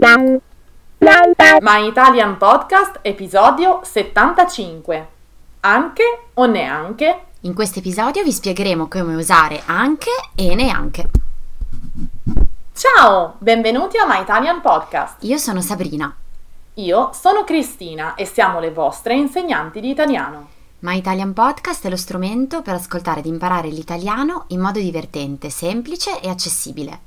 My Italian Podcast, episodio 75. Anche o neanche? In questo episodio vi spiegheremo come usare anche e neanche. Ciao, benvenuti a My Italian Podcast. Io sono Sabrina. Io sono Cristina e siamo le vostre insegnanti di italiano. My Italian Podcast è lo strumento per ascoltare ed imparare l'italiano in modo divertente, semplice e accessibile.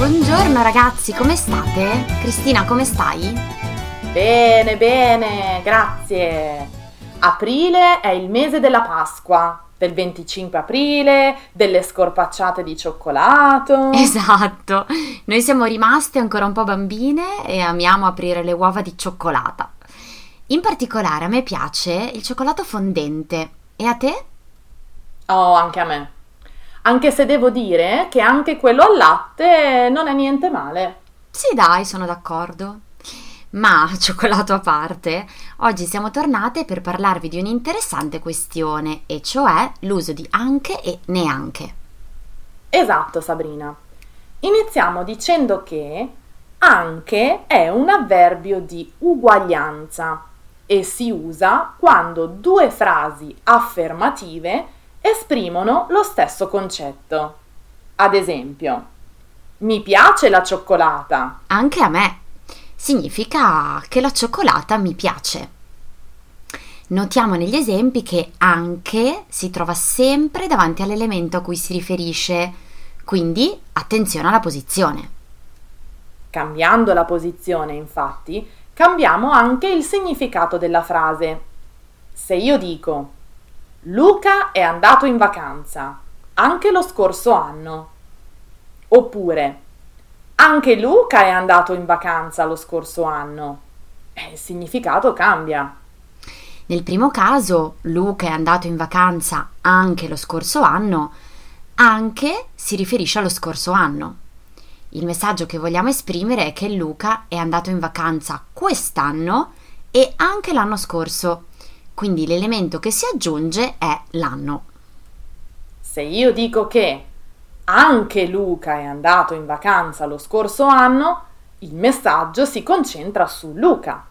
Buongiorno ragazzi, come state? Cristina, come stai? Bene, bene, grazie. Aprile è il mese della Pasqua, del 25 aprile, delle scorpacciate di cioccolato. Esatto, noi siamo rimaste ancora un po' bambine e amiamo aprire le uova di cioccolata. In particolare a me piace il cioccolato fondente. E a te? Oh, anche a me. Anche se devo dire che anche quello al latte non è niente male. Sì, dai, sono d'accordo. Ma, cioccolato a parte, oggi siamo tornate per parlarvi di un'interessante questione, e cioè l'uso di anche e neanche. Esatto, Sabrina. Iniziamo dicendo che anche è un avverbio di uguaglianza e si usa quando due frasi affermative esprimono lo stesso concetto. Ad esempio, mi piace la cioccolata. Anche a me. Significa che la cioccolata mi piace. Notiamo negli esempi che anche si trova sempre davanti all'elemento a cui si riferisce, quindi attenzione alla posizione. Cambiando la posizione, infatti, cambiamo anche il significato della frase. Se io dico Luca è andato in vacanza anche lo scorso anno. Oppure anche Luca è andato in vacanza lo scorso anno. Eh, il significato cambia. Nel primo caso, Luca è andato in vacanza anche lo scorso anno, anche si riferisce allo scorso anno. Il messaggio che vogliamo esprimere è che Luca è andato in vacanza quest'anno e anche l'anno scorso quindi l'elemento che si aggiunge è l'anno. Se io dico che anche Luca è andato in vacanza lo scorso anno, il messaggio si concentra su Luca.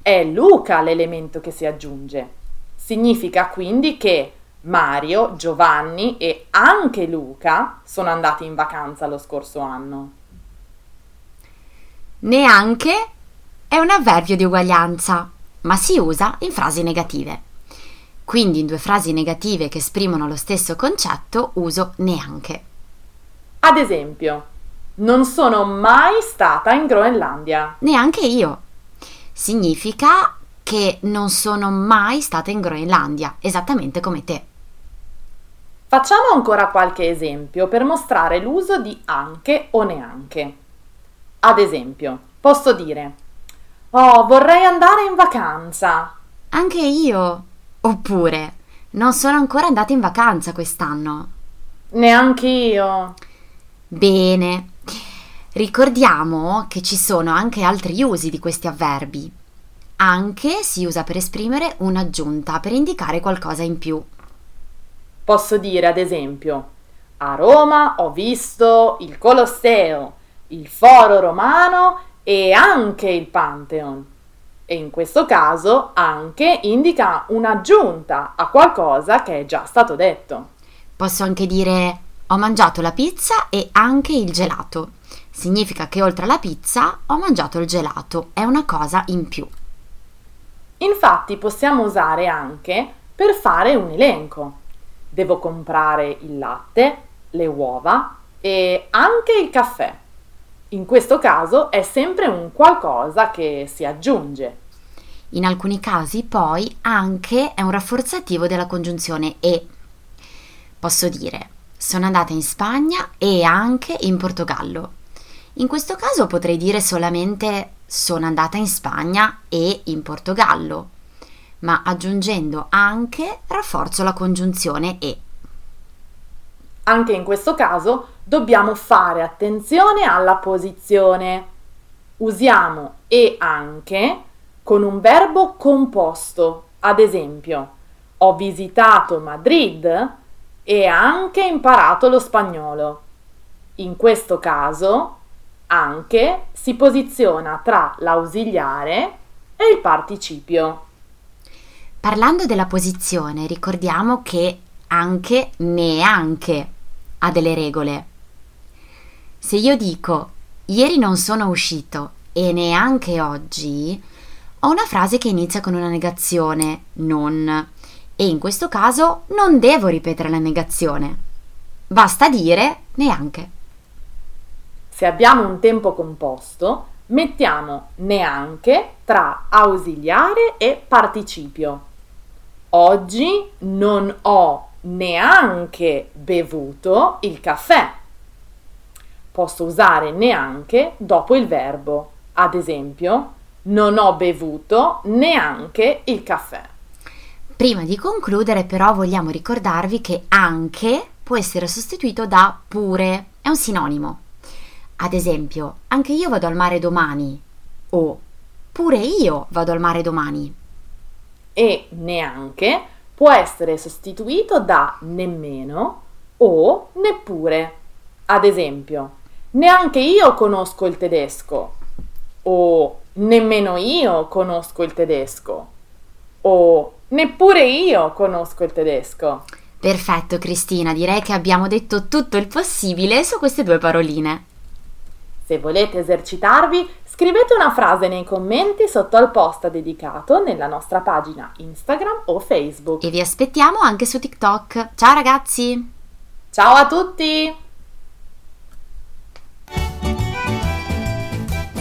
È Luca l'elemento che si aggiunge. Significa quindi che Mario, Giovanni e anche Luca sono andati in vacanza lo scorso anno. Neanche è un avverbio di uguaglianza ma si usa in frasi negative. Quindi in due frasi negative che esprimono lo stesso concetto uso neanche. Ad esempio, non sono mai stata in Groenlandia. Neanche io. Significa che non sono mai stata in Groenlandia, esattamente come te. Facciamo ancora qualche esempio per mostrare l'uso di anche o neanche. Ad esempio, posso dire Oh, vorrei andare in vacanza. Anche io. Oppure, non sono ancora andata in vacanza quest'anno. Neanch'io. Bene. Ricordiamo che ci sono anche altri usi di questi avverbi. Anche si usa per esprimere un'aggiunta, per indicare qualcosa in più. Posso dire, ad esempio, a Roma ho visto il Colosseo, il Foro Romano e anche il Pantheon. E in questo caso anche indica un'aggiunta a qualcosa che è già stato detto. Posso anche dire ho mangiato la pizza e anche il gelato. Significa che oltre alla pizza ho mangiato il gelato, è una cosa in più. Infatti possiamo usare anche per fare un elenco. Devo comprare il latte, le uova e anche il caffè. In questo caso è sempre un qualcosa che si aggiunge. In alcuni casi poi anche è un rafforzativo della congiunzione e. Posso dire, sono andata in Spagna e anche in Portogallo. In questo caso potrei dire solamente sono andata in Spagna e in Portogallo, ma aggiungendo anche rafforzo la congiunzione e. Anche in questo caso dobbiamo fare attenzione alla posizione. Usiamo e anche con un verbo composto, ad esempio, ho visitato Madrid e anche imparato lo spagnolo. In questo caso, anche si posiziona tra l'ausiliare e il participio. Parlando della posizione, ricordiamo che anche neanche ha delle regole. Se io dico ieri non sono uscito e neanche oggi, ho una frase che inizia con una negazione, non, e in questo caso non devo ripetere la negazione. Basta dire neanche. Se abbiamo un tempo composto, mettiamo neanche tra ausiliare e participio. Oggi non ho neanche bevuto il caffè. Posso usare neanche dopo il verbo. Ad esempio, non ho bevuto neanche il caffè. Prima di concludere però vogliamo ricordarvi che anche può essere sostituito da pure, è un sinonimo. Ad esempio, anche io vado al mare domani o pure io vado al mare domani. E neanche può essere sostituito da nemmeno o neppure. Ad esempio, neanche io conosco il tedesco o nemmeno io conosco il tedesco o neppure io conosco il tedesco. Perfetto Cristina, direi che abbiamo detto tutto il possibile su queste due paroline. Se volete esercitarvi, scrivete una frase nei commenti sotto al post dedicato nella nostra pagina Instagram o Facebook. E vi aspettiamo anche su TikTok. Ciao ragazzi! Ciao a tutti!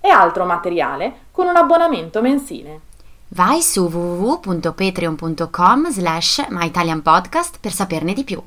e altro materiale con un abbonamento mensile. Vai su www.patreon.com slash myitalianpodcast per saperne di più.